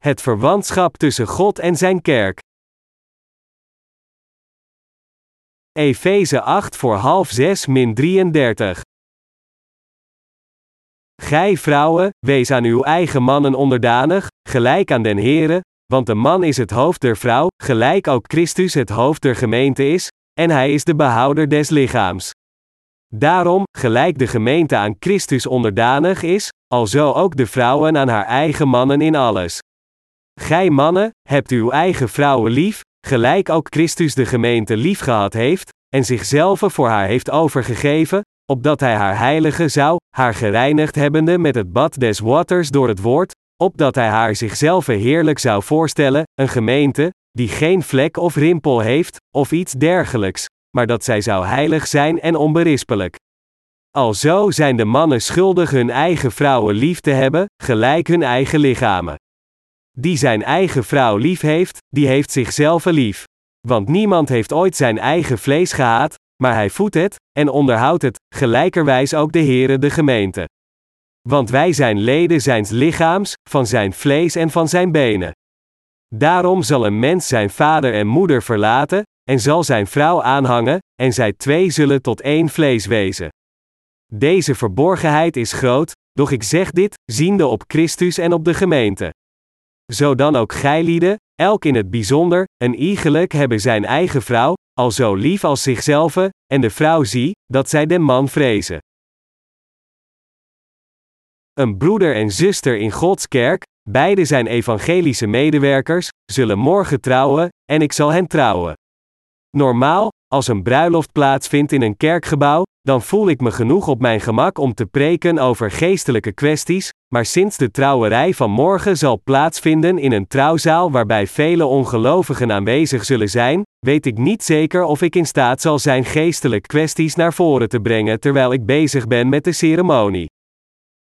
het verwantschap tussen God en zijn kerk. Efeze 8 voor half 6 min 33. Gij vrouwen, wees aan uw eigen mannen onderdanig, gelijk aan den Here, want de man is het hoofd der vrouw, gelijk ook Christus het hoofd der gemeente is, en hij is de behouder des lichaams. Daarom, gelijk de gemeente aan Christus onderdanig is, alzo ook de vrouwen aan haar eigen mannen in alles. Gij mannen, hebt uw eigen vrouwen lief, gelijk ook Christus de gemeente lief gehad heeft, en zichzelf voor haar heeft overgegeven, opdat hij haar heilige zou, haar gereinigd hebbende met het bad des waters door het woord, opdat hij haar zichzelf heerlijk zou voorstellen, een gemeente, die geen vlek of rimpel heeft, of iets dergelijks, maar dat zij zou heilig zijn en onberispelijk. Alzo zijn de mannen schuldig hun eigen vrouwen lief te hebben, gelijk hun eigen lichamen. Die zijn eigen vrouw lief heeft, die heeft zichzelf lief. Want niemand heeft ooit zijn eigen vlees gehaat, maar hij voedt het, en onderhoudt het, gelijkerwijs ook de Heere de gemeente. Want wij zijn leden zijns lichaams, van zijn vlees en van zijn benen. Daarom zal een mens zijn vader en moeder verlaten, en zal zijn vrouw aanhangen, en zij twee zullen tot één vlees wezen. Deze verborgenheid is groot, doch ik zeg dit, ziende op Christus en op de gemeente. Zo dan ook gijlieden, elk in het bijzonder, een iegelijk hebben zijn eigen vrouw, al zo lief als zichzelf, en de vrouw zie, dat zij den man vrezen. Een broeder en zuster in Gods kerk, beide zijn evangelische medewerkers, zullen morgen trouwen, en ik zal hen trouwen. Normaal, als een bruiloft plaatsvindt in een kerkgebouw, dan voel ik me genoeg op mijn gemak om te preken over geestelijke kwesties, maar sinds de trouwerij van morgen zal plaatsvinden in een trouwzaal waarbij vele ongelovigen aanwezig zullen zijn, weet ik niet zeker of ik in staat zal zijn geestelijke kwesties naar voren te brengen terwijl ik bezig ben met de ceremonie.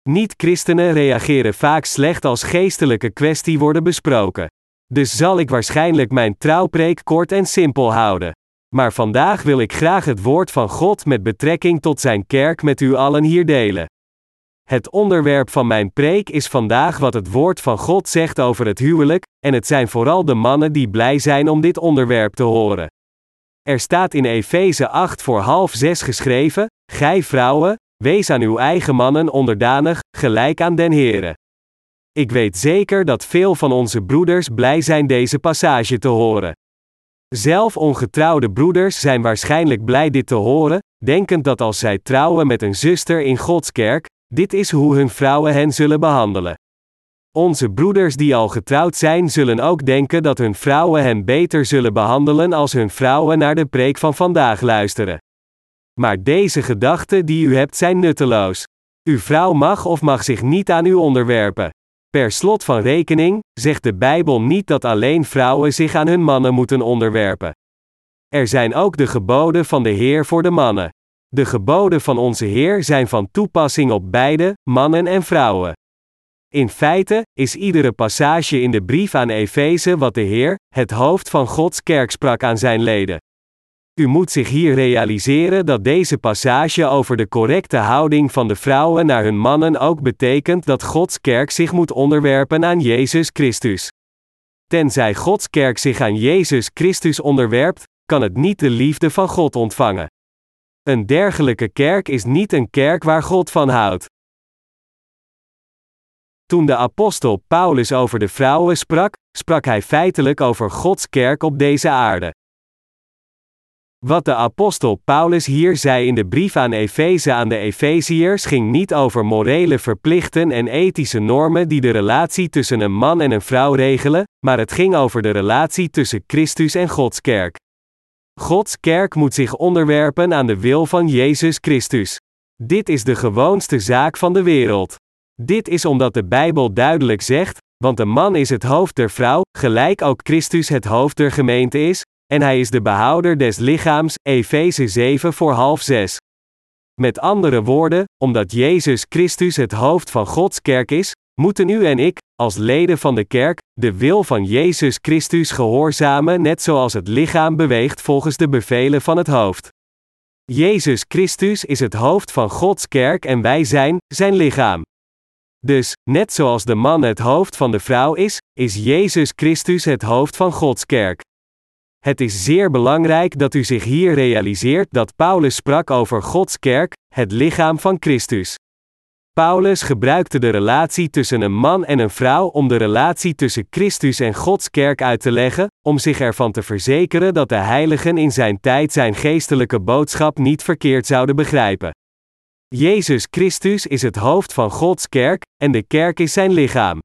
Niet-christenen reageren vaak slecht als geestelijke kwestie worden besproken. Dus zal ik waarschijnlijk mijn trouwpreek kort en simpel houden. Maar vandaag wil ik graag het woord van God met betrekking tot zijn kerk met u allen hier delen. Het onderwerp van mijn preek is vandaag wat het woord van God zegt over het huwelijk, en het zijn vooral de mannen die blij zijn om dit onderwerp te horen. Er staat in Efeze 8 voor half 6 geschreven: Gij vrouwen, wees aan uw eigen mannen onderdanig, gelijk aan den Here. Ik weet zeker dat veel van onze broeders blij zijn deze passage te horen. Zelf ongetrouwde broeders zijn waarschijnlijk blij dit te horen, denkend dat als zij trouwen met een zuster in Gods kerk, dit is hoe hun vrouwen hen zullen behandelen. Onze broeders die al getrouwd zijn, zullen ook denken dat hun vrouwen hen beter zullen behandelen als hun vrouwen naar de preek van vandaag luisteren. Maar deze gedachten die u hebt zijn nutteloos. Uw vrouw mag of mag zich niet aan u onderwerpen. Per slot van rekening, zegt de Bijbel niet dat alleen vrouwen zich aan hun mannen moeten onderwerpen. Er zijn ook de geboden van de Heer voor de mannen. De geboden van onze Heer zijn van toepassing op beide, mannen en vrouwen. In feite is iedere passage in de brief aan Efeze wat de Heer, het hoofd van Gods kerk sprak aan zijn leden. U moet zich hier realiseren dat deze passage over de correcte houding van de vrouwen naar hun mannen ook betekent dat Gods kerk zich moet onderwerpen aan Jezus Christus. Tenzij Gods kerk zich aan Jezus Christus onderwerpt, kan het niet de liefde van God ontvangen. Een dergelijke kerk is niet een kerk waar God van houdt. Toen de apostel Paulus over de vrouwen sprak, sprak hij feitelijk over Gods kerk op deze aarde. Wat de apostel Paulus hier zei in de brief aan Efeze aan de Efeziërs ging niet over morele verplichten en ethische normen die de relatie tussen een man en een vrouw regelen, maar het ging over de relatie tussen Christus en Gods kerk. Gods kerk moet zich onderwerpen aan de wil van Jezus Christus. Dit is de gewoonste zaak van de wereld. Dit is omdat de Bijbel duidelijk zegt, want de man is het hoofd der vrouw, gelijk ook Christus het hoofd der gemeente is, en hij is de behouder des lichaams, Efeze 7 voor half 6. Met andere woorden, omdat Jezus Christus het hoofd van Gods kerk is, moeten u en ik, als leden van de kerk, de wil van Jezus Christus gehoorzamen, net zoals het lichaam beweegt volgens de bevelen van het hoofd. Jezus Christus is het hoofd van Gods kerk en wij zijn zijn lichaam. Dus, net zoals de man het hoofd van de vrouw is, is Jezus Christus het hoofd van Gods kerk. Het is zeer belangrijk dat u zich hier realiseert dat Paulus sprak over Gods kerk, het lichaam van Christus. Paulus gebruikte de relatie tussen een man en een vrouw om de relatie tussen Christus en Gods kerk uit te leggen, om zich ervan te verzekeren dat de heiligen in zijn tijd zijn geestelijke boodschap niet verkeerd zouden begrijpen. Jezus Christus is het hoofd van Gods kerk, en de kerk is zijn lichaam.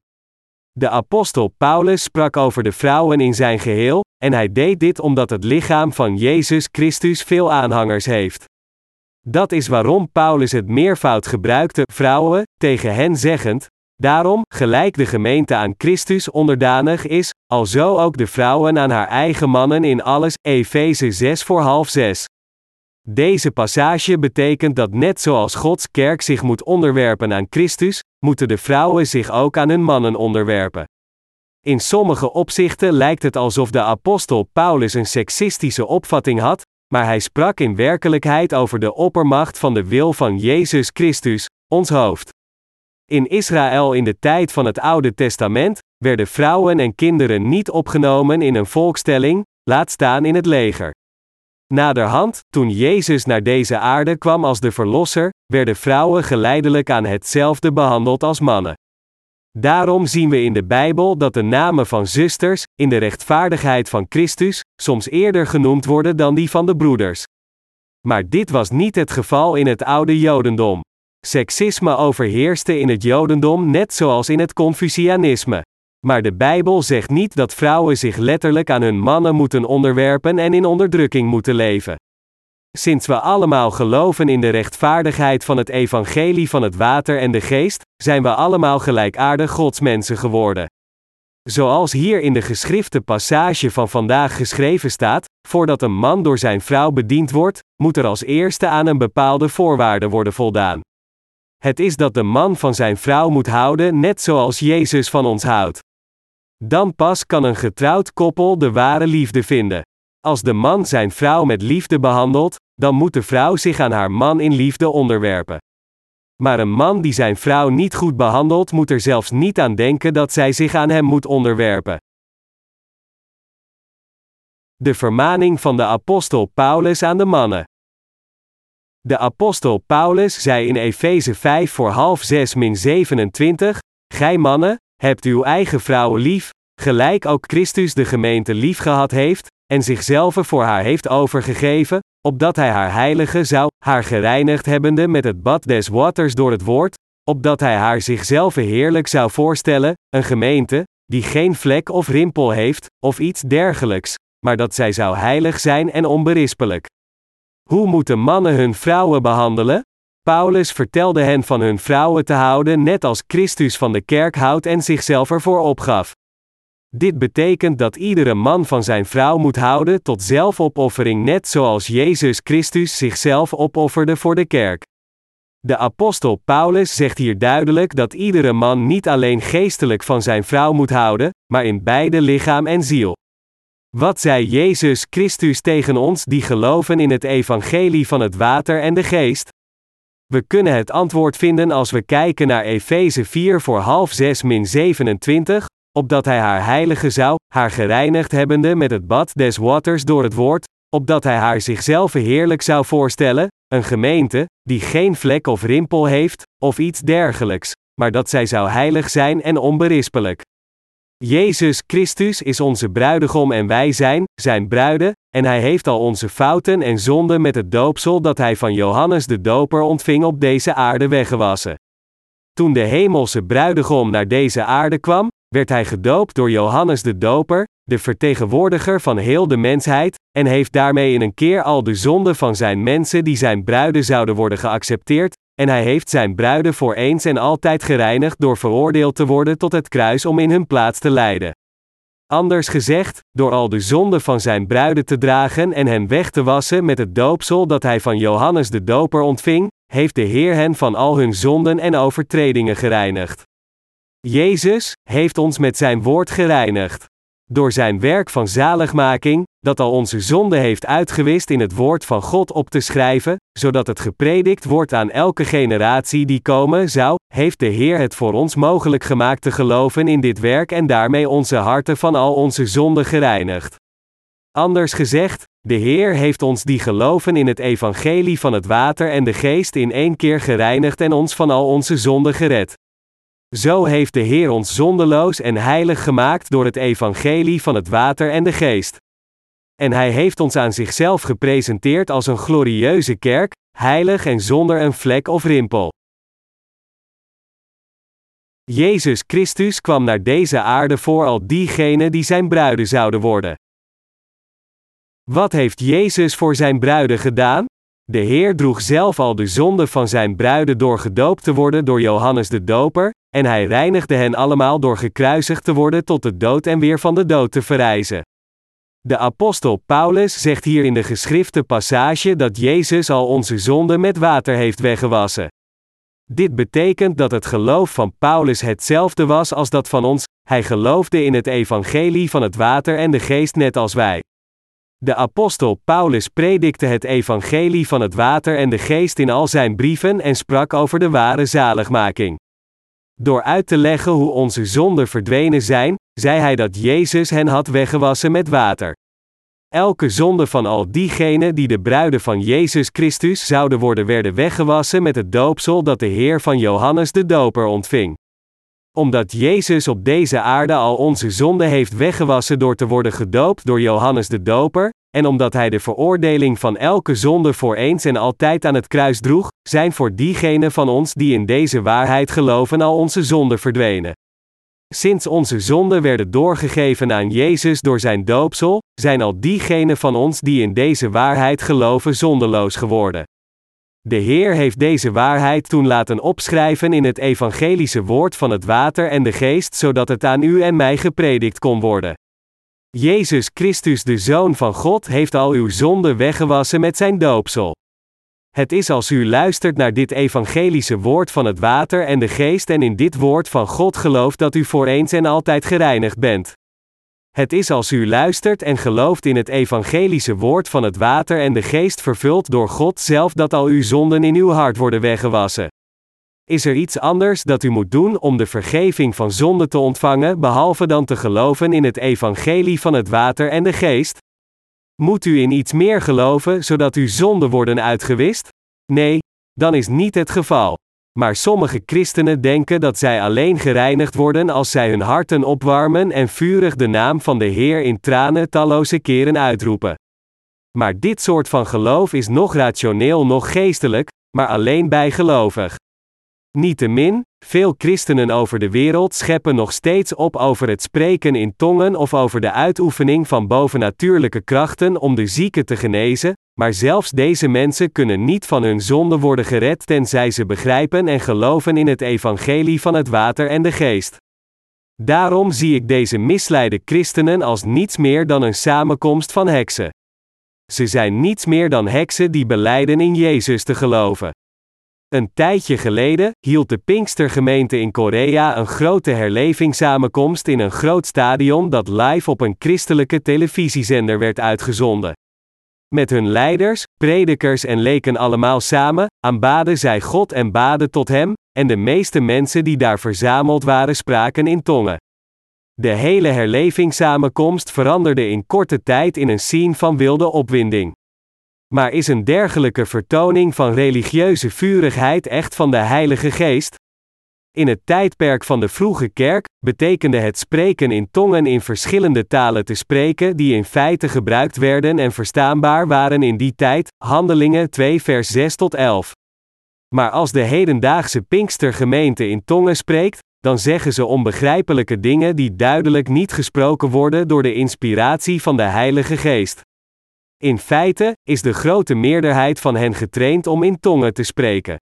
De apostel Paulus sprak over de vrouwen in zijn geheel, en hij deed dit omdat het lichaam van Jezus Christus veel aanhangers heeft. Dat is waarom Paulus het meervoud gebruikte, vrouwen, tegen hen zeggend, daarom, gelijk de gemeente aan Christus onderdanig is, alzo ook de vrouwen aan haar eigen mannen in alles, Efeze 6 voor half 6. Deze passage betekent dat net zoals Gods kerk zich moet onderwerpen aan Christus, moeten de vrouwen zich ook aan hun mannen onderwerpen. In sommige opzichten lijkt het alsof de apostel Paulus een seksistische opvatting had, maar hij sprak in werkelijkheid over de oppermacht van de wil van Jezus Christus, ons hoofd. In Israël in de tijd van het Oude Testament werden vrouwen en kinderen niet opgenomen in een volkstelling, laat staan in het leger. Naderhand, toen Jezus naar deze aarde kwam als de Verlosser, werden vrouwen geleidelijk aan hetzelfde behandeld als mannen. Daarom zien we in de Bijbel dat de namen van zusters, in de rechtvaardigheid van Christus, soms eerder genoemd worden dan die van de broeders. Maar dit was niet het geval in het oude Jodendom. Seksisme overheerste in het Jodendom net zoals in het Confucianisme. Maar de Bijbel zegt niet dat vrouwen zich letterlijk aan hun mannen moeten onderwerpen en in onderdrukking moeten leven. Sinds we allemaal geloven in de rechtvaardigheid van het evangelie van het water en de geest, zijn we allemaal gelijkaardig godsmensen geworden. Zoals hier in de geschrifte passage van vandaag geschreven staat, voordat een man door zijn vrouw bediend wordt, moet er als eerste aan een bepaalde voorwaarde worden voldaan. Het is dat de man van zijn vrouw moet houden, net zoals Jezus van ons houdt. Dan pas kan een getrouwd koppel de ware liefde vinden. Als de man zijn vrouw met liefde behandelt, dan moet de vrouw zich aan haar man in liefde onderwerpen. Maar een man die zijn vrouw niet goed behandelt, moet er zelfs niet aan denken dat zij zich aan hem moet onderwerpen. De vermaning van de apostel Paulus aan de mannen. De apostel Paulus zei in Efeze 5 voor half 6 min 27, Gij mannen, hebt uw eigen vrouwen lief, gelijk ook Christus de gemeente lief gehad heeft, en zichzelf voor haar heeft overgegeven, opdat hij haar heilige zou, haar gereinigd hebbende met het bad des waters door het woord, opdat hij haar zichzelf heerlijk zou voorstellen, een gemeente, die geen vlek of rimpel heeft, of iets dergelijks, maar dat zij zou heilig zijn en onberispelijk. Hoe moeten mannen hun vrouwen behandelen? Paulus vertelde hen van hun vrouwen te houden net als Christus van de kerk houdt en zichzelf ervoor opgaf. Dit betekent dat iedere man van zijn vrouw moet houden tot zelfopoffering net zoals Jezus Christus zichzelf opofferde voor de kerk. De apostel Paulus zegt hier duidelijk dat iedere man niet alleen geestelijk van zijn vrouw moet houden, maar in beide lichaam en ziel. Wat zei Jezus Christus tegen ons die geloven in het evangelie van het water en de geest? We kunnen het antwoord vinden als we kijken naar Efeze 4 voor half 6 min 27, opdat hij haar heilige zou, haar gereinigd hebbende met het bad des waters door het woord, opdat hij haar zichzelf heerlijk zou voorstellen, een gemeente, die geen vlek of rimpel heeft, of iets dergelijks, maar dat zij zou heilig zijn en onberispelijk. Jezus Christus is onze bruidegom en wij zijn, zijn bruiden, en hij heeft al onze fouten en zonden met het doopsel dat hij van Johannes de Doper ontving op deze aarde weggewassen. Toen de hemelse bruidegom naar deze aarde kwam, werd hij gedoopt door Johannes de Doper, de vertegenwoordiger van heel de mensheid, en heeft daarmee in een keer al de zonden van zijn mensen die zijn bruiden zouden worden geaccepteerd, en hij heeft zijn bruiden voor eens en altijd gereinigd door veroordeeld te worden tot het kruis om in hun plaats te lijden. Anders gezegd, door al de zonden van zijn bruiden te dragen en hen weg te wassen met het doopsel dat hij van Johannes de Doper ontving, heeft de Heer hen van al hun zonden en overtredingen gereinigd. Jezus heeft ons met zijn woord gereinigd. Door zijn werk van zaligmaking, dat al onze zonde heeft uitgewist in het woord van God op te schrijven, zodat het gepredikt wordt aan elke generatie die komen zou, heeft de Heer het voor ons mogelijk gemaakt te geloven in dit werk en daarmee onze harten van al onze zonden gereinigd. Anders gezegd, de Heer heeft ons die geloven in het evangelie van het water en de geest in één keer gereinigd en ons van al onze zonden gered. Zo heeft de Heer ons zondeloos en heilig gemaakt door het evangelie van het water en de geest. En Hij heeft ons aan zichzelf gepresenteerd als een glorieuze kerk, heilig en zonder een vlek of rimpel. Jezus Christus kwam naar deze aarde voor al diegenen die zijn bruiden zouden worden. Wat heeft Jezus voor zijn bruiden gedaan? De Heer droeg zelf al de zonde van zijn bruiden door gedoopt te worden door Johannes de Doper, en hij reinigde hen allemaal door gekruisigd te worden tot de dood en weer van de dood te verrijzen. De apostel Paulus zegt hier in de geschrifte passage dat Jezus al onze zonden met water heeft weggewassen. Dit betekent dat het geloof van Paulus hetzelfde was als dat van ons, hij geloofde in het evangelie van het water en de geest net als wij. De apostel Paulus predikte het evangelie van het water en de geest in al zijn brieven en sprak over de ware zaligmaking. Door uit te leggen hoe onze zonden verdwenen zijn, zei hij dat Jezus hen had weggewassen met water. Elke zonde van al diegenen die de bruiden van Jezus Christus zouden worden, werden weggewassen met het doopsel dat de Heer van Johannes de Doper ontving omdat Jezus op deze aarde al onze zonde heeft weggewassen door te worden gedoopt door Johannes de Doper, en omdat Hij de veroordeling van elke zonde voor eens en altijd aan het kruis droeg, zijn voor diegenen van ons die in deze waarheid geloven al onze zonden verdwenen. Sinds onze zonden werden doorgegeven aan Jezus door zijn doopsel, zijn al diegenen van ons die in deze waarheid geloven zondeloos geworden. De Heer heeft deze waarheid toen laten opschrijven in het evangelische woord van het water en de geest, zodat het aan u en mij gepredikt kon worden. Jezus Christus, de Zoon van God, heeft al uw zonde weggewassen met zijn doopsel. Het is als u luistert naar dit evangelische woord van het water en de geest en in dit woord van God gelooft dat u voor eens en altijd gereinigd bent. Het is als u luistert en gelooft in het evangelische woord van het water en de geest vervuld door God zelf dat al uw zonden in uw hart worden weggewassen. Is er iets anders dat u moet doen om de vergeving van zonde te ontvangen, behalve dan te geloven in het evangelie van het water en de geest? Moet u in iets meer geloven zodat uw zonden worden uitgewist? Nee, dan is niet het geval. Maar sommige christenen denken dat zij alleen gereinigd worden als zij hun harten opwarmen en vurig de naam van de Heer in tranen talloze keren uitroepen. Maar dit soort van geloof is nog rationeel, nog geestelijk, maar alleen bijgelovig. Niettemin, veel christenen over de wereld scheppen nog steeds op over het spreken in tongen of over de uitoefening van bovennatuurlijke krachten om de zieken te genezen, maar zelfs deze mensen kunnen niet van hun zonde worden gered tenzij ze begrijpen en geloven in het evangelie van het water en de geest. Daarom zie ik deze misleide christenen als niets meer dan een samenkomst van heksen. Ze zijn niets meer dan heksen die beleiden in Jezus te geloven. Een tijdje geleden hield de Pinkstergemeente in Korea een grote herlevingssamenkomst in een groot stadion dat live op een christelijke televisiezender werd uitgezonden. Met hun leiders, predikers en leken allemaal samen, aanbaden zij God en baden tot Hem, en de meeste mensen die daar verzameld waren spraken in tongen. De hele herlevingssamenkomst veranderde in korte tijd in een scene van wilde opwinding. Maar is een dergelijke vertoning van religieuze vurigheid echt van de Heilige Geest? In het tijdperk van de vroege kerk betekende het spreken in tongen in verschillende talen te spreken die in feite gebruikt werden en verstaanbaar waren in die tijd, Handelingen 2 vers 6 tot 11. Maar als de hedendaagse Pinkstergemeente in tongen spreekt, dan zeggen ze onbegrijpelijke dingen die duidelijk niet gesproken worden door de inspiratie van de Heilige Geest. In feite is de grote meerderheid van hen getraind om in tongen te spreken.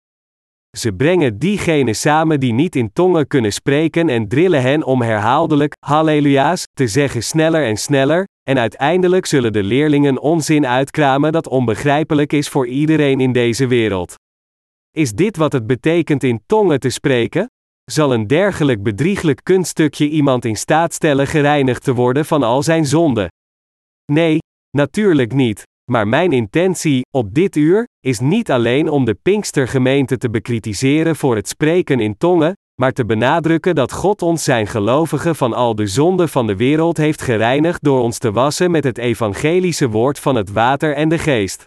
Ze brengen diegenen samen die niet in tongen kunnen spreken en drillen hen om herhaaldelijk halleluja's te zeggen sneller en sneller, en uiteindelijk zullen de leerlingen onzin uitkramen dat onbegrijpelijk is voor iedereen in deze wereld. Is dit wat het betekent in tongen te spreken? zal een dergelijk bedrieglijk kunststukje iemand in staat stellen gereinigd te worden van al zijn zonden? Nee, natuurlijk niet. Maar mijn intentie, op dit uur, is niet alleen om de Pinkstergemeente te bekritiseren voor het spreken in tongen, maar te benadrukken dat God ons zijn gelovigen van al de zonden van de wereld heeft gereinigd door ons te wassen met het evangelische woord van het water en de geest.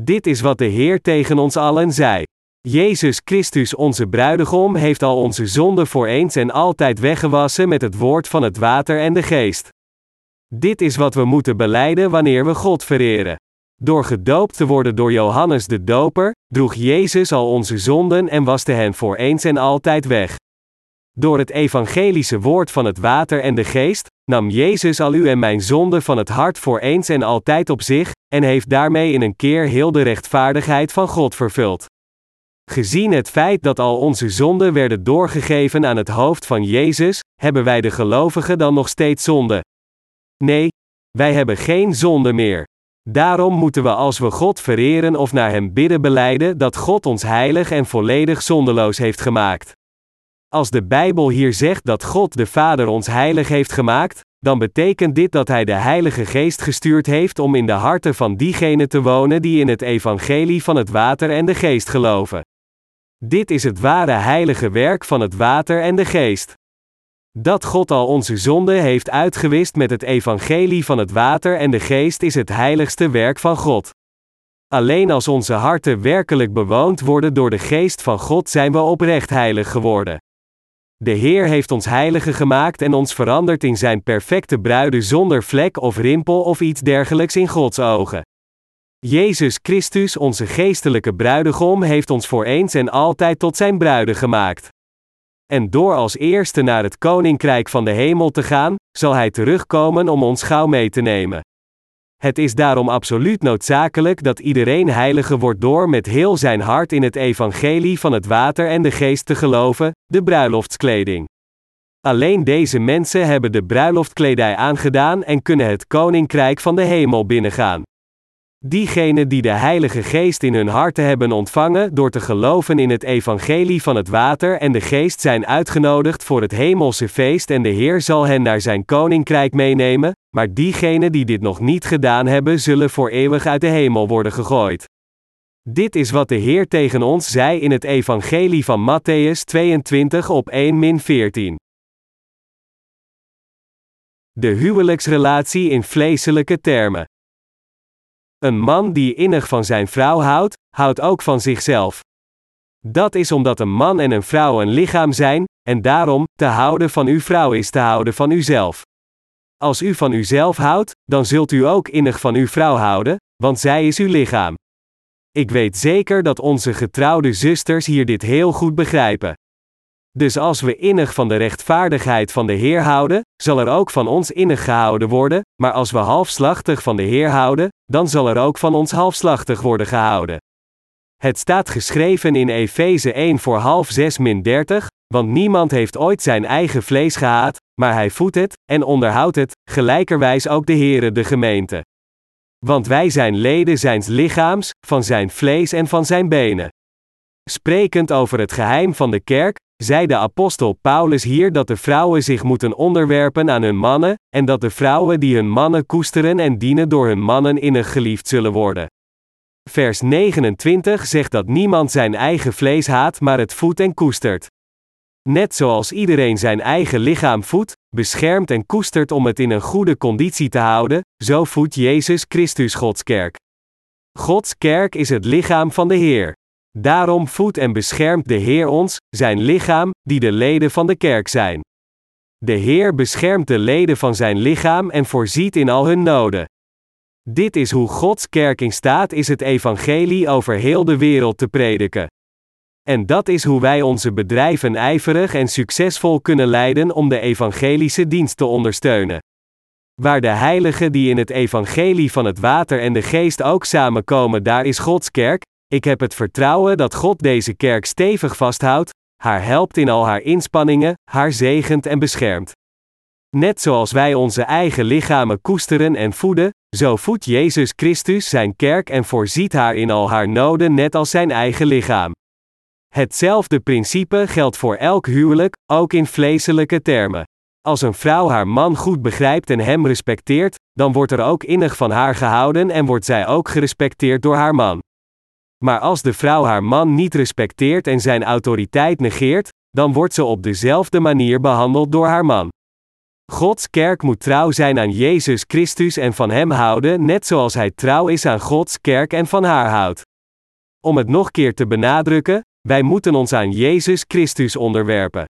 Dit is wat de Heer tegen ons allen zei. Jezus Christus, onze bruidegom, heeft al onze zonden voor eens en altijd weggewassen met het woord van het water en de geest. Dit is wat we moeten beleiden wanneer we God vereren. Door gedoopt te worden door Johannes de Doper, droeg Jezus al onze zonden en waste hen voor eens en altijd weg. Door het evangelische woord van het water en de geest, nam Jezus al u en mijn zonde van het hart voor eens en altijd op zich, en heeft daarmee in een keer heel de rechtvaardigheid van God vervuld. Gezien het feit dat al onze zonden werden doorgegeven aan het hoofd van Jezus, hebben wij de gelovigen dan nog steeds zonde. Nee, wij hebben geen zonde meer. Daarom moeten we als we God vereren of naar Hem bidden beleiden dat God ons heilig en volledig zondeloos heeft gemaakt. Als de Bijbel hier zegt dat God de Vader ons heilig heeft gemaakt, dan betekent dit dat Hij de Heilige Geest gestuurd heeft om in de harten van diegenen te wonen die in het evangelie van het water en de geest geloven. Dit is het ware heilige werk van het water en de geest. Dat God al onze zonden heeft uitgewist met het evangelie van het water en de geest is het heiligste werk van God. Alleen als onze harten werkelijk bewoond worden door de geest van God zijn we oprecht heilig geworden. De Heer heeft ons heilige gemaakt en ons veranderd in zijn perfecte bruiden zonder vlek of rimpel of iets dergelijks in Gods ogen. Jezus Christus, onze geestelijke bruidegom, heeft ons voor eens en altijd tot zijn bruiden gemaakt. En door als eerste naar het koninkrijk van de hemel te gaan, zal hij terugkomen om ons gauw mee te nemen. Het is daarom absoluut noodzakelijk dat iedereen heilige wordt door met heel zijn hart in het evangelie van het water en de geest te geloven, de bruiloftskleding. Alleen deze mensen hebben de bruiloftkledij aangedaan en kunnen het koninkrijk van de hemel binnengaan. Diegenen die de Heilige Geest in hun harten hebben ontvangen door te geloven in het evangelie van het water en de geest zijn uitgenodigd voor het hemelse feest en de Heer zal hen naar zijn koninkrijk meenemen, maar diegenen die dit nog niet gedaan hebben zullen voor eeuwig uit de hemel worden gegooid. Dit is wat de Heer tegen ons zei in het evangelie van Matthäus 22 op 1-14. De huwelijksrelatie in vleeselijke termen. Een man die innig van zijn vrouw houdt, houdt ook van zichzelf. Dat is omdat een man en een vrouw een lichaam zijn, en daarom, te houden van uw vrouw is te houden van uzelf. Als u van uzelf houdt, dan zult u ook innig van uw vrouw houden, want zij is uw lichaam. Ik weet zeker dat onze getrouwde zusters hier dit heel goed begrijpen. Dus als we innig van de rechtvaardigheid van de Heer houden, zal er ook van ons innig gehouden worden, maar als we halfslachtig van de Heer houden, dan zal er ook van ons halfslachtig worden gehouden. Het staat geschreven in Efeze 1 voor half 6 min 30, want niemand heeft ooit zijn eigen vlees gehaat, maar hij voedt het, en onderhoudt het, gelijkerwijs ook de Heere de gemeente. Want wij zijn leden zijns lichaams, van zijn vlees en van zijn benen. Sprekend over het geheim van de kerk, zei de apostel Paulus hier dat de vrouwen zich moeten onderwerpen aan hun mannen, en dat de vrouwen die hun mannen koesteren en dienen door hun mannen innig geliefd zullen worden. Vers 29 zegt dat niemand zijn eigen vlees haat, maar het voedt en koestert. Net zoals iedereen zijn eigen lichaam voedt, beschermt en koestert om het in een goede conditie te houden, zo voedt Jezus Christus Gods kerk. Gods kerk is het lichaam van de Heer. Daarom voedt en beschermt de Heer ons, zijn lichaam, die de leden van de kerk zijn. De Heer beschermt de leden van zijn lichaam en voorziet in al hun noden. Dit is hoe Gods kerk in staat is het evangelie over heel de wereld te prediken. En dat is hoe wij onze bedrijven ijverig en succesvol kunnen leiden om de evangelische dienst te ondersteunen. Waar de heiligen die in het evangelie van het water en de geest ook samenkomen, daar is Gods kerk, ik heb het vertrouwen dat God deze kerk stevig vasthoudt, haar helpt in al haar inspanningen, haar zegent en beschermt. Net zoals wij onze eigen lichamen koesteren en voeden, zo voedt Jezus Christus zijn kerk en voorziet haar in al haar noden net als zijn eigen lichaam. Hetzelfde principe geldt voor elk huwelijk, ook in vleeselijke termen. Als een vrouw haar man goed begrijpt en hem respecteert, dan wordt er ook innig van haar gehouden en wordt zij ook gerespecteerd door haar man. Maar als de vrouw haar man niet respecteert en zijn autoriteit negeert, dan wordt ze op dezelfde manier behandeld door haar man. Gods kerk moet trouw zijn aan Jezus Christus en van Hem houden, net zoals Hij trouw is aan Gods kerk en van haar houdt. Om het nog keer te benadrukken, wij moeten ons aan Jezus Christus onderwerpen.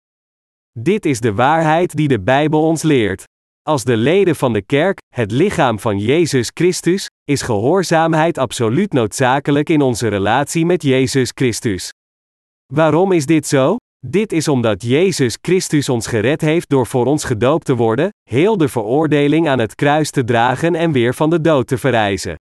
Dit is de waarheid die de Bijbel ons leert. Als de leden van de kerk, het lichaam van Jezus Christus, is gehoorzaamheid absoluut noodzakelijk in onze relatie met Jezus Christus. Waarom is dit zo? Dit is omdat Jezus Christus ons gered heeft door voor ons gedoopt te worden, heel de veroordeling aan het kruis te dragen en weer van de dood te verrijzen.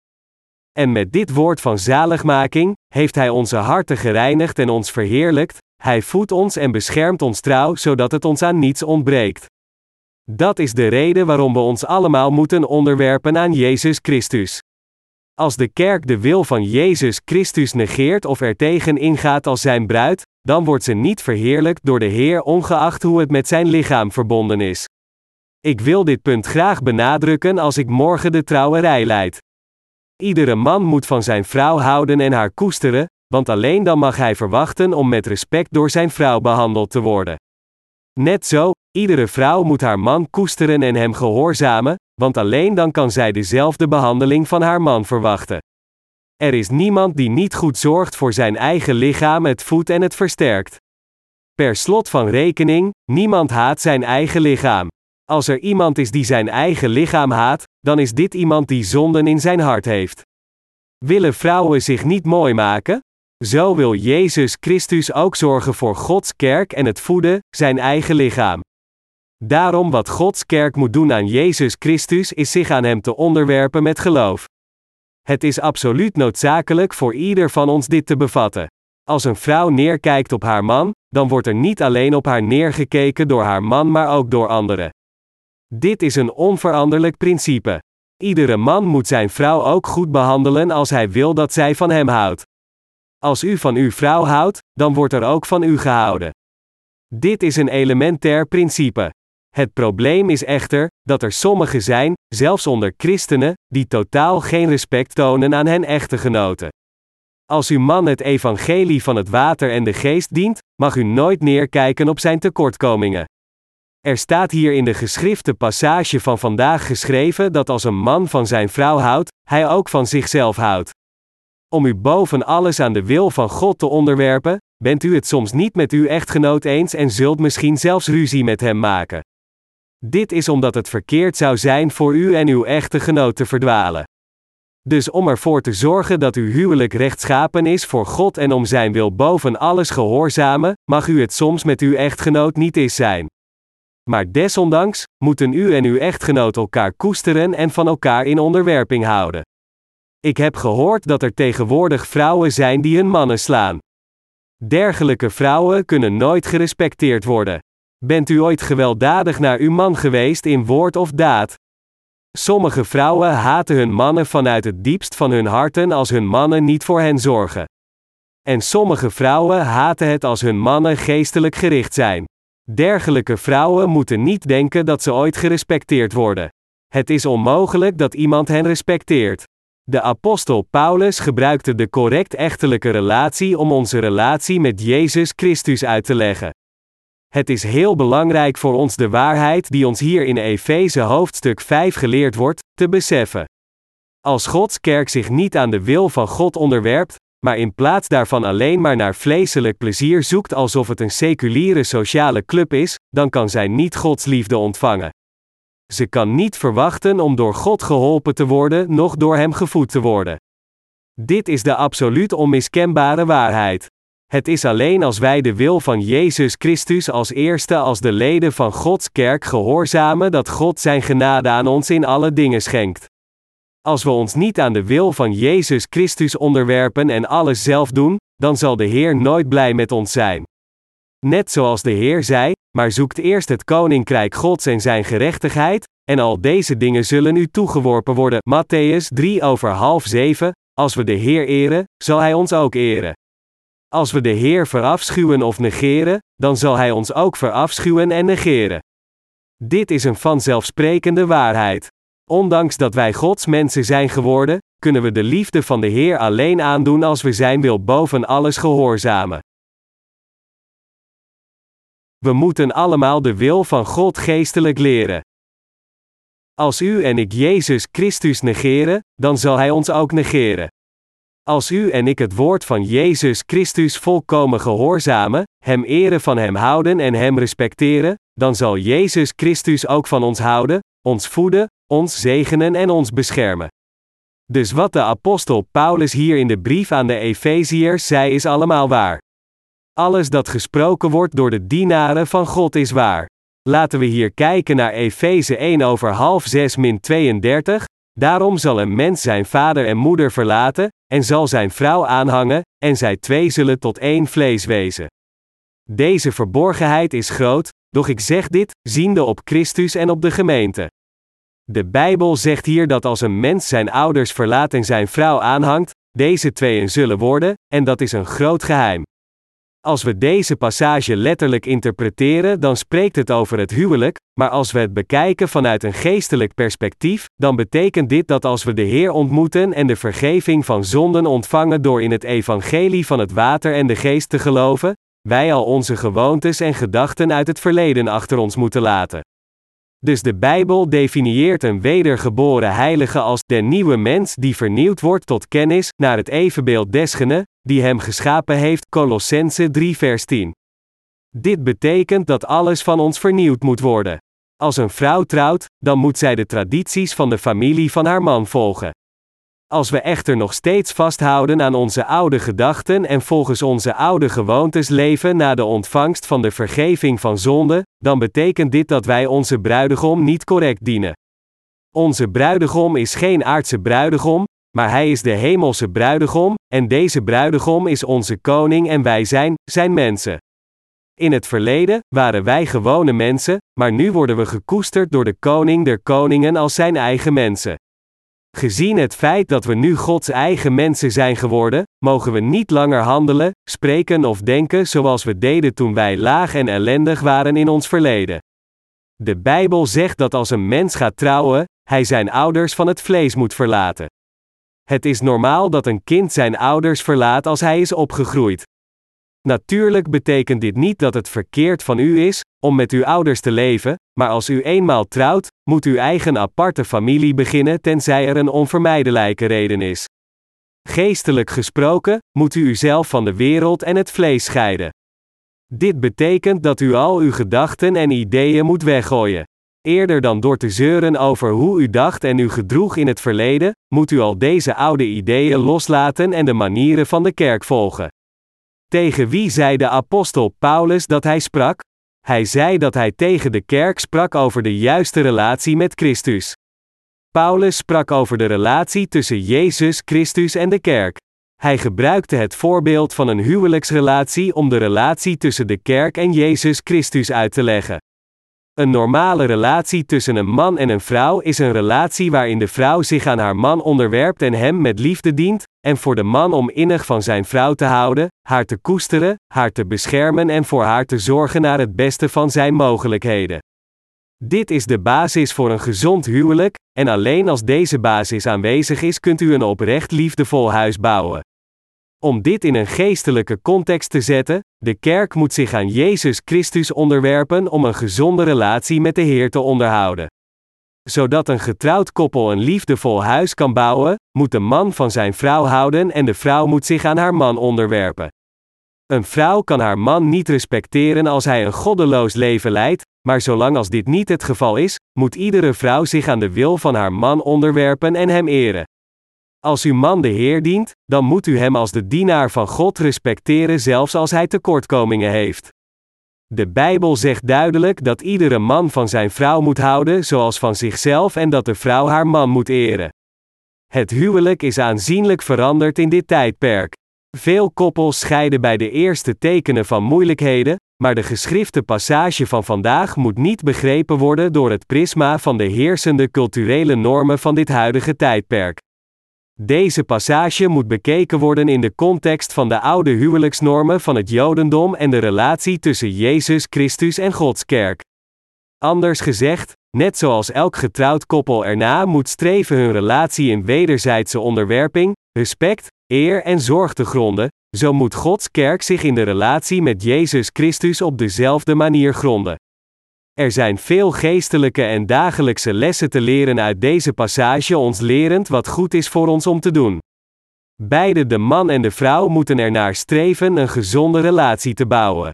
En met dit woord van zaligmaking, heeft Hij onze harten gereinigd en ons verheerlijkt, Hij voedt ons en beschermt ons trouw zodat het ons aan niets ontbreekt. Dat is de reden waarom we ons allemaal moeten onderwerpen aan Jezus Christus. Als de kerk de wil van Jezus Christus negeert of er tegen ingaat als zijn bruid, dan wordt ze niet verheerlijkt door de Heer ongeacht hoe het met zijn lichaam verbonden is. Ik wil dit punt graag benadrukken als ik morgen de trouwerij leid. Iedere man moet van zijn vrouw houden en haar koesteren, want alleen dan mag hij verwachten om met respect door zijn vrouw behandeld te worden. Net zo, iedere vrouw moet haar man koesteren en hem gehoorzamen, want alleen dan kan zij dezelfde behandeling van haar man verwachten. Er is niemand die niet goed zorgt voor zijn eigen lichaam, het voedt en het versterkt. Per slot van rekening, niemand haat zijn eigen lichaam. Als er iemand is die zijn eigen lichaam haat, dan is dit iemand die zonden in zijn hart heeft. Willen vrouwen zich niet mooi maken? Zo wil Jezus Christus ook zorgen voor Gods kerk en het voeden, zijn eigen lichaam. Daarom wat Gods kerk moet doen aan Jezus Christus is zich aan Hem te onderwerpen met geloof. Het is absoluut noodzakelijk voor ieder van ons dit te bevatten. Als een vrouw neerkijkt op haar man, dan wordt er niet alleen op haar neergekeken door haar man, maar ook door anderen. Dit is een onveranderlijk principe. Iedere man moet zijn vrouw ook goed behandelen als hij wil dat zij van hem houdt. Als u van uw vrouw houdt, dan wordt er ook van u gehouden. Dit is een elementair principe. Het probleem is echter dat er sommigen zijn, zelfs onder christenen, die totaal geen respect tonen aan hen echtgenoten. Als uw man het evangelie van het water en de geest dient, mag u nooit neerkijken op zijn tekortkomingen. Er staat hier in de geschrifte passage van vandaag geschreven dat als een man van zijn vrouw houdt, hij ook van zichzelf houdt. Om u boven alles aan de wil van God te onderwerpen, bent u het soms niet met uw echtgenoot eens en zult misschien zelfs ruzie met hem maken. Dit is omdat het verkeerd zou zijn voor u en uw echte genoot te verdwalen. Dus om ervoor te zorgen dat uw huwelijk rechtschapen is voor God en om zijn wil boven alles gehoorzamen, mag u het soms met uw echtgenoot niet eens zijn. Maar desondanks moeten u en uw echtgenoot elkaar koesteren en van elkaar in onderwerping houden. Ik heb gehoord dat er tegenwoordig vrouwen zijn die hun mannen slaan. Dergelijke vrouwen kunnen nooit gerespecteerd worden. Bent u ooit gewelddadig naar uw man geweest in woord of daad? Sommige vrouwen haten hun mannen vanuit het diepst van hun harten als hun mannen niet voor hen zorgen. En sommige vrouwen haten het als hun mannen geestelijk gericht zijn. Dergelijke vrouwen moeten niet denken dat ze ooit gerespecteerd worden. Het is onmogelijk dat iemand hen respecteert. De apostel Paulus gebruikte de correct echtelijke relatie om onze relatie met Jezus Christus uit te leggen. Het is heel belangrijk voor ons de waarheid die ons hier in Efeze hoofdstuk 5 geleerd wordt, te beseffen. Als Gods kerk zich niet aan de wil van God onderwerpt, maar in plaats daarvan alleen maar naar vleeselijk plezier zoekt alsof het een seculiere sociale club is, dan kan zij niet Gods liefde ontvangen. Ze kan niet verwachten om door God geholpen te worden, noch door Hem gevoed te worden. Dit is de absoluut onmiskenbare waarheid. Het is alleen als wij de wil van Jezus Christus als eerste als de leden van Gods kerk gehoorzamen dat God Zijn genade aan ons in alle dingen schenkt. Als we ons niet aan de wil van Jezus Christus onderwerpen en alles zelf doen, dan zal de Heer nooit blij met ons zijn. Net zoals de Heer zei, maar zoekt eerst het koninkrijk Gods en zijn gerechtigheid, en al deze dingen zullen u toegeworpen worden. Matthäus 3 over half 7, als we de Heer eren, zal Hij ons ook eren. Als we de Heer verafschuwen of negeren, dan zal Hij ons ook verafschuwen en negeren. Dit is een vanzelfsprekende waarheid. Ondanks dat wij Gods mensen zijn geworden, kunnen we de liefde van de Heer alleen aandoen als we Zijn wil boven alles gehoorzamen. We moeten allemaal de wil van God geestelijk leren. Als u en ik Jezus Christus negeren, dan zal Hij ons ook negeren. Als u en ik het woord van Jezus Christus volkomen gehoorzamen, Hem eren van Hem houden en Hem respecteren, dan zal Jezus Christus ook van ons houden, ons voeden, ons zegenen en ons beschermen. Dus wat de apostel Paulus hier in de brief aan de Efeziërs zei is allemaal waar. Alles dat gesproken wordt door de dienaren van God is waar. Laten we hier kijken naar Efeze 1 over half 6 min 32. Daarom zal een mens zijn vader en moeder verlaten, en zal zijn vrouw aanhangen, en zij twee zullen tot één vlees wezen. Deze verborgenheid is groot, doch ik zeg dit, ziende op Christus en op de gemeente. De Bijbel zegt hier dat als een mens zijn ouders verlaat en zijn vrouw aanhangt, deze tweeën zullen worden, en dat is een groot geheim. Als we deze passage letterlijk interpreteren, dan spreekt het over het huwelijk, maar als we het bekijken vanuit een geestelijk perspectief, dan betekent dit dat als we de Heer ontmoeten en de vergeving van zonden ontvangen door in het evangelie van het water en de geest te geloven, wij al onze gewoontes en gedachten uit het verleden achter ons moeten laten. Dus de Bijbel definieert een wedergeboren heilige als de nieuwe mens die vernieuwd wordt tot kennis, naar het evenbeeld desgene, die hem geschapen heeft, Colossense 3 vers 10. Dit betekent dat alles van ons vernieuwd moet worden. Als een vrouw trouwt, dan moet zij de tradities van de familie van haar man volgen. Als we echter nog steeds vasthouden aan onze oude gedachten en volgens onze oude gewoontes leven na de ontvangst van de vergeving van zonde, dan betekent dit dat wij onze bruidegom niet correct dienen. Onze bruidegom is geen aardse bruidegom, maar hij is de hemelse bruidegom, en deze bruidegom is onze koning en wij zijn zijn mensen. In het verleden waren wij gewone mensen, maar nu worden we gekoesterd door de koning der koningen als zijn eigen mensen. Gezien het feit dat we nu Gods eigen mensen zijn geworden, mogen we niet langer handelen, spreken of denken zoals we deden toen wij laag en ellendig waren in ons verleden. De Bijbel zegt dat als een mens gaat trouwen, hij zijn ouders van het vlees moet verlaten. Het is normaal dat een kind zijn ouders verlaat als hij is opgegroeid. Natuurlijk betekent dit niet dat het verkeerd van u is om met uw ouders te leven, maar als u eenmaal trouwt, moet uw eigen aparte familie beginnen tenzij er een onvermijdelijke reden is. Geestelijk gesproken, moet u uzelf van de wereld en het vlees scheiden. Dit betekent dat u al uw gedachten en ideeën moet weggooien. Eerder dan door te zeuren over hoe u dacht en u gedroeg in het verleden, moet u al deze oude ideeën loslaten en de manieren van de kerk volgen. Tegen wie zei de apostel Paulus dat hij sprak? Hij zei dat hij tegen de kerk sprak over de juiste relatie met Christus. Paulus sprak over de relatie tussen Jezus Christus en de kerk. Hij gebruikte het voorbeeld van een huwelijksrelatie om de relatie tussen de kerk en Jezus Christus uit te leggen. Een normale relatie tussen een man en een vrouw is een relatie waarin de vrouw zich aan haar man onderwerpt en hem met liefde dient, en voor de man om innig van zijn vrouw te houden, haar te koesteren, haar te beschermen en voor haar te zorgen naar het beste van zijn mogelijkheden. Dit is de basis voor een gezond huwelijk, en alleen als deze basis aanwezig is, kunt u een oprecht liefdevol huis bouwen. Om dit in een geestelijke context te zetten, de kerk moet zich aan Jezus Christus onderwerpen om een gezonde relatie met de Heer te onderhouden. Zodat een getrouwd koppel een liefdevol huis kan bouwen, moet de man van zijn vrouw houden en de vrouw moet zich aan haar man onderwerpen. Een vrouw kan haar man niet respecteren als hij een goddeloos leven leidt, maar zolang als dit niet het geval is, moet iedere vrouw zich aan de wil van haar man onderwerpen en hem eren. Als uw man de Heer dient, dan moet u hem als de dienaar van God respecteren, zelfs als hij tekortkomingen heeft. De Bijbel zegt duidelijk dat iedere man van zijn vrouw moet houden zoals van zichzelf en dat de vrouw haar man moet eren. Het huwelijk is aanzienlijk veranderd in dit tijdperk. Veel koppels scheiden bij de eerste tekenen van moeilijkheden, maar de geschrifte passage van vandaag moet niet begrepen worden door het prisma van de heersende culturele normen van dit huidige tijdperk. Deze passage moet bekeken worden in de context van de oude huwelijksnormen van het Jodendom en de relatie tussen Jezus Christus en Gods kerk. Anders gezegd, net zoals elk getrouwd koppel erna moet streven hun relatie in wederzijdse onderwerping, respect, eer en zorg te gronden, zo moet Gods kerk zich in de relatie met Jezus Christus op dezelfde manier gronden. Er zijn veel geestelijke en dagelijkse lessen te leren uit deze passage, ons lerend wat goed is voor ons om te doen. Beide de man en de vrouw moeten ernaar streven een gezonde relatie te bouwen.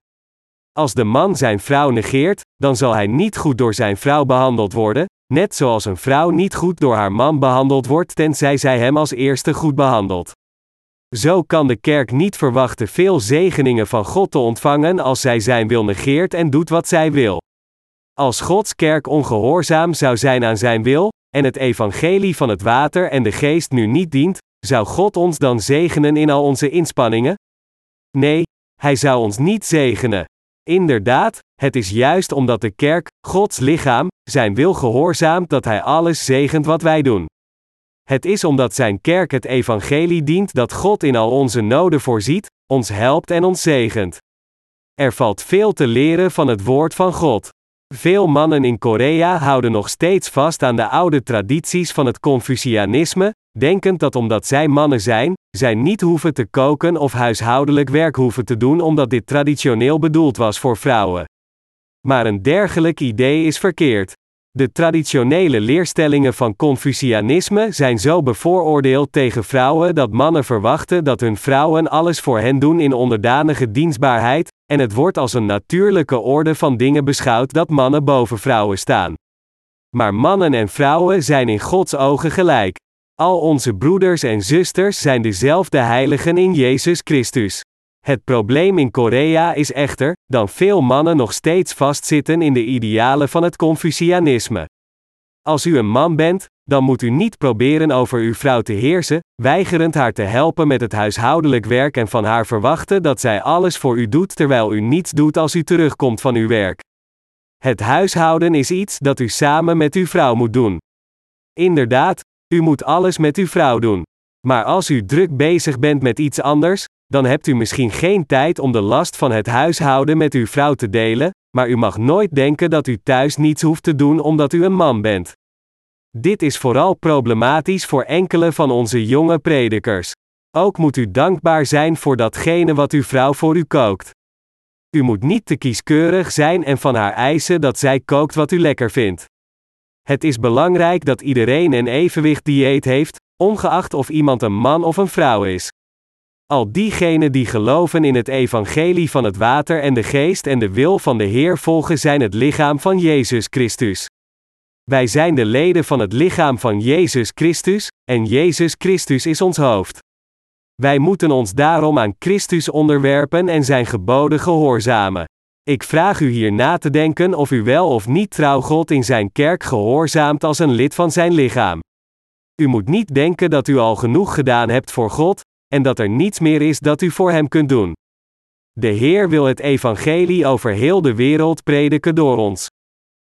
Als de man zijn vrouw negeert, dan zal hij niet goed door zijn vrouw behandeld worden, net zoals een vrouw niet goed door haar man behandeld wordt tenzij zij hem als eerste goed behandelt. Zo kan de kerk niet verwachten veel zegeningen van God te ontvangen als zij zijn wil negeert en doet wat zij wil. Als Gods kerk ongehoorzaam zou zijn aan zijn wil, en het evangelie van het water en de geest nu niet dient, zou God ons dan zegenen in al onze inspanningen? Nee, Hij zou ons niet zegenen. Inderdaad, het is juist omdat de kerk, Gods lichaam, zijn wil gehoorzaamt dat Hij alles zegent wat wij doen. Het is omdat Zijn kerk het evangelie dient dat God in al onze noden voorziet, ons helpt en ons zegent. Er valt veel te leren van het woord van God. Veel mannen in Korea houden nog steeds vast aan de oude tradities van het Confucianisme, denkend dat omdat zij mannen zijn, zij niet hoeven te koken of huishoudelijk werk hoeven te doen omdat dit traditioneel bedoeld was voor vrouwen. Maar een dergelijk idee is verkeerd. De traditionele leerstellingen van Confucianisme zijn zo bevooroordeeld tegen vrouwen dat mannen verwachten dat hun vrouwen alles voor hen doen in onderdanige dienstbaarheid, en het wordt als een natuurlijke orde van dingen beschouwd dat mannen boven vrouwen staan. Maar mannen en vrouwen zijn in Gods ogen gelijk. Al onze broeders en zusters zijn dezelfde heiligen in Jezus Christus. Het probleem in Korea is echter, dat veel mannen nog steeds vastzitten in de idealen van het Confucianisme. Als u een man bent, dan moet u niet proberen over uw vrouw te heersen, weigerend haar te helpen met het huishoudelijk werk en van haar verwachten dat zij alles voor u doet terwijl u niets doet als u terugkomt van uw werk. Het huishouden is iets dat u samen met uw vrouw moet doen. Inderdaad, u moet alles met uw vrouw doen. Maar als u druk bezig bent met iets anders, dan hebt u misschien geen tijd om de last van het huishouden met uw vrouw te delen, maar u mag nooit denken dat u thuis niets hoeft te doen omdat u een man bent. Dit is vooral problematisch voor enkele van onze jonge predikers. Ook moet u dankbaar zijn voor datgene wat uw vrouw voor u kookt. U moet niet te kieskeurig zijn en van haar eisen dat zij kookt wat u lekker vindt. Het is belangrijk dat iedereen een evenwicht dieet heeft, ongeacht of iemand een man of een vrouw is. Al diegenen die geloven in het evangelie van het water en de geest en de wil van de Heer volgen zijn het lichaam van Jezus Christus. Wij zijn de leden van het lichaam van Jezus Christus, en Jezus Christus is ons hoofd. Wij moeten ons daarom aan Christus onderwerpen en zijn geboden gehoorzamen. Ik vraag u hier na te denken of u wel of niet trouw God in zijn kerk gehoorzaamt als een lid van zijn lichaam. U moet niet denken dat u al genoeg gedaan hebt voor God, en dat er niets meer is dat u voor Hem kunt doen. De Heer wil het evangelie over heel de wereld prediken door ons.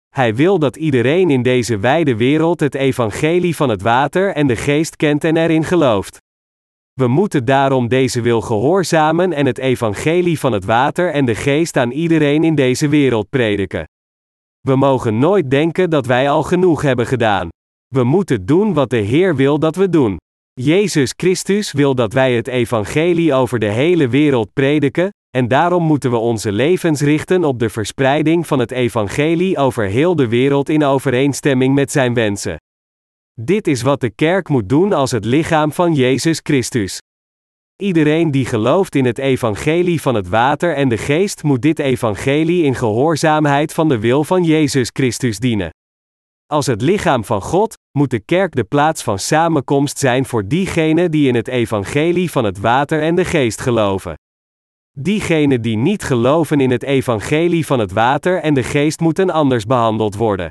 Hij wil dat iedereen in deze wijde wereld het evangelie van het water en de geest kent en erin gelooft. We moeten daarom deze wil gehoorzamen en het evangelie van het water en de geest aan iedereen in deze wereld prediken. We mogen nooit denken dat wij al genoeg hebben gedaan. We moeten doen wat de Heer wil dat we doen. Jezus Christus wil dat wij het evangelie over de hele wereld prediken, en daarom moeten we onze levens richten op de verspreiding van het evangelie over heel de wereld in overeenstemming met zijn wensen. Dit is wat de kerk moet doen als het lichaam van Jezus Christus. Iedereen die gelooft in het evangelie van het water en de geest moet dit evangelie in gehoorzaamheid van de wil van Jezus Christus dienen. Als het lichaam van God, moet de kerk de plaats van samenkomst zijn voor diegenen die in het evangelie van het water en de geest geloven. Diegenen die niet geloven in het evangelie van het water en de geest moeten anders behandeld worden.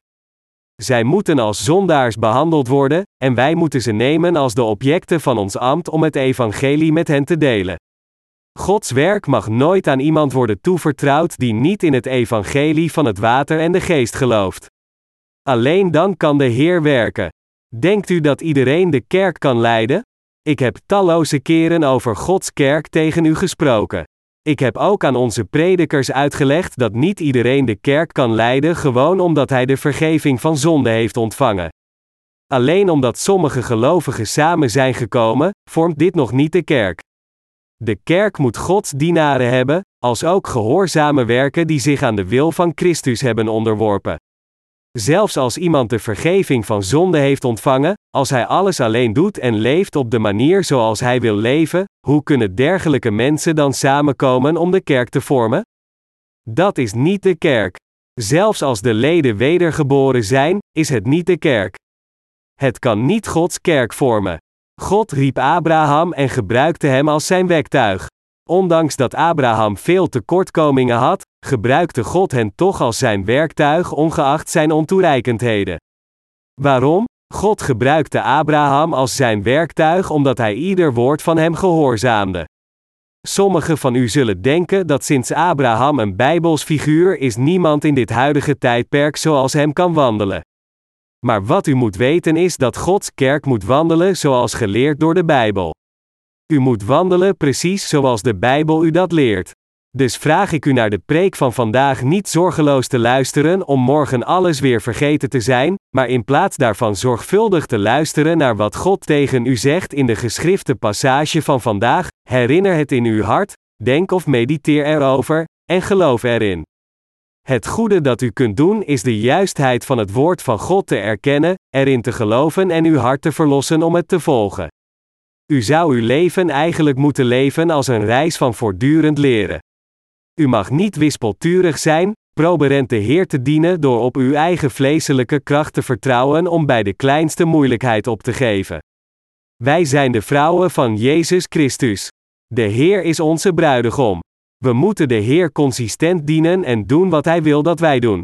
Zij moeten als zondaars behandeld worden, en wij moeten ze nemen als de objecten van ons ambt om het evangelie met hen te delen. Gods werk mag nooit aan iemand worden toevertrouwd die niet in het evangelie van het water en de geest gelooft. Alleen dan kan de Heer werken. Denkt u dat iedereen de kerk kan leiden? Ik heb talloze keren over Gods kerk tegen u gesproken. Ik heb ook aan onze predikers uitgelegd dat niet iedereen de kerk kan leiden gewoon omdat hij de vergeving van zonde heeft ontvangen. Alleen omdat sommige gelovigen samen zijn gekomen, vormt dit nog niet de kerk. De kerk moet Gods dienaren hebben, als ook gehoorzame werken die zich aan de wil van Christus hebben onderworpen. Zelfs als iemand de vergeving van zonde heeft ontvangen, als hij alles alleen doet en leeft op de manier zoals hij wil leven, hoe kunnen dergelijke mensen dan samenkomen om de kerk te vormen? Dat is niet de kerk. Zelfs als de leden wedergeboren zijn, is het niet de kerk. Het kan niet Gods kerk vormen. God riep Abraham en gebruikte hem als zijn wektuig. Ondanks dat Abraham veel tekortkomingen had, gebruikte God hen toch als zijn werktuig ongeacht zijn ontoereikendheden. Waarom? God gebruikte Abraham als zijn werktuig omdat hij ieder woord van hem gehoorzaamde. Sommigen van u zullen denken dat sinds Abraham een Bijbels figuur is niemand in dit huidige tijdperk zoals hem kan wandelen. Maar wat u moet weten is dat Gods kerk moet wandelen zoals geleerd door de Bijbel. U moet wandelen precies zoals de Bijbel u dat leert. Dus vraag ik u naar de preek van vandaag niet zorgeloos te luisteren om morgen alles weer vergeten te zijn, maar in plaats daarvan zorgvuldig te luisteren naar wat God tegen u zegt in de geschrifte passage van vandaag, herinner het in uw hart, denk of mediteer erover, en geloof erin. Het goede dat u kunt doen is de juistheid van het woord van God te erkennen, erin te geloven en uw hart te verlossen om het te volgen. U zou uw leven eigenlijk moeten leven als een reis van voortdurend leren. U mag niet wispelturig zijn, proberend de Heer te dienen door op uw eigen vleeselijke kracht te vertrouwen om bij de kleinste moeilijkheid op te geven. Wij zijn de vrouwen van Jezus Christus. De Heer is onze bruidegom. We moeten de Heer consistent dienen en doen wat Hij wil dat wij doen.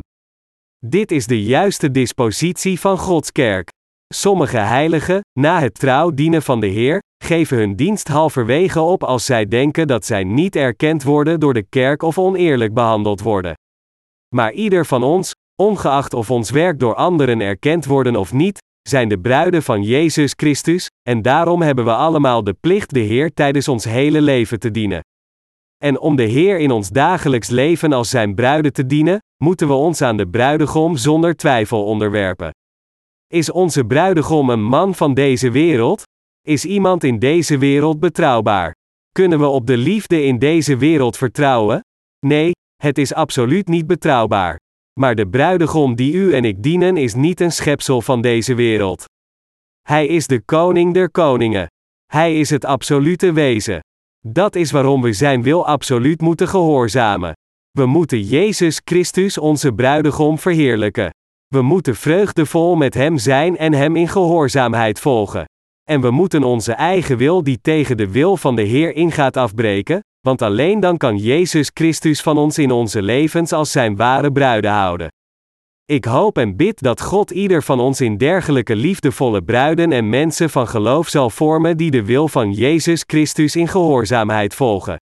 Dit is de juiste dispositie van Gods kerk. Sommige heiligen, na het trouw dienen van de Heer, geven hun dienst halverwege op als zij denken dat zij niet erkend worden door de kerk of oneerlijk behandeld worden. Maar ieder van ons, ongeacht of ons werk door anderen erkend worden of niet, zijn de bruiden van Jezus Christus, en daarom hebben we allemaal de plicht de Heer tijdens ons hele leven te dienen. En om de Heer in ons dagelijks leven als zijn bruiden te dienen, moeten we ons aan de bruidegom zonder twijfel onderwerpen. Is onze bruidegom een man van deze wereld? Is iemand in deze wereld betrouwbaar? Kunnen we op de liefde in deze wereld vertrouwen? Nee, het is absoluut niet betrouwbaar. Maar de bruidegom die u en ik dienen is niet een schepsel van deze wereld. Hij is de koning der koningen. Hij is het absolute wezen. Dat is waarom we zijn wil absoluut moeten gehoorzamen. We moeten Jezus Christus onze bruidegom verheerlijken. We moeten vreugdevol met Hem zijn en Hem in gehoorzaamheid volgen. En we moeten onze eigen wil die tegen de wil van de Heer ingaat afbreken, want alleen dan kan Jezus Christus van ons in onze levens als Zijn ware bruiden houden. Ik hoop en bid dat God ieder van ons in dergelijke liefdevolle bruiden en mensen van geloof zal vormen die de wil van Jezus Christus in gehoorzaamheid volgen.